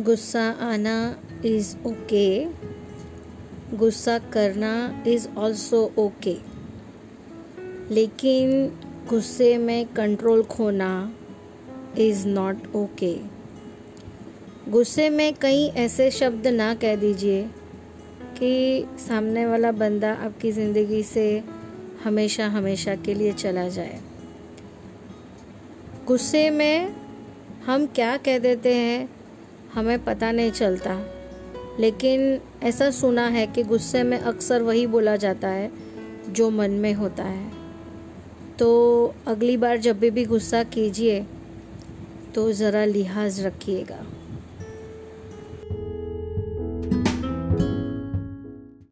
गुस्सा आना is okay गुस्सा करना इज़ ऑल्सो ओके लेकिन गुस्से में कंट्रोल खोना इज़ नॉट ओके गुस्से में कई ऐसे शब्द ना कह दीजिए कि सामने वाला बंदा आपकी ज़िंदगी से हमेशा हमेशा के लिए चला जाए। गुस्से में हम क्या कह देते हैं? हमें पता नहीं चलता। लेकिन ऐसा सुना है कि गुस्से में अक्सर वही बोला जाता है, जो मन में होता है। तो अगली बार जब भी गुस्सा कीजिए तो ज़रा लिहाज रखिएगा।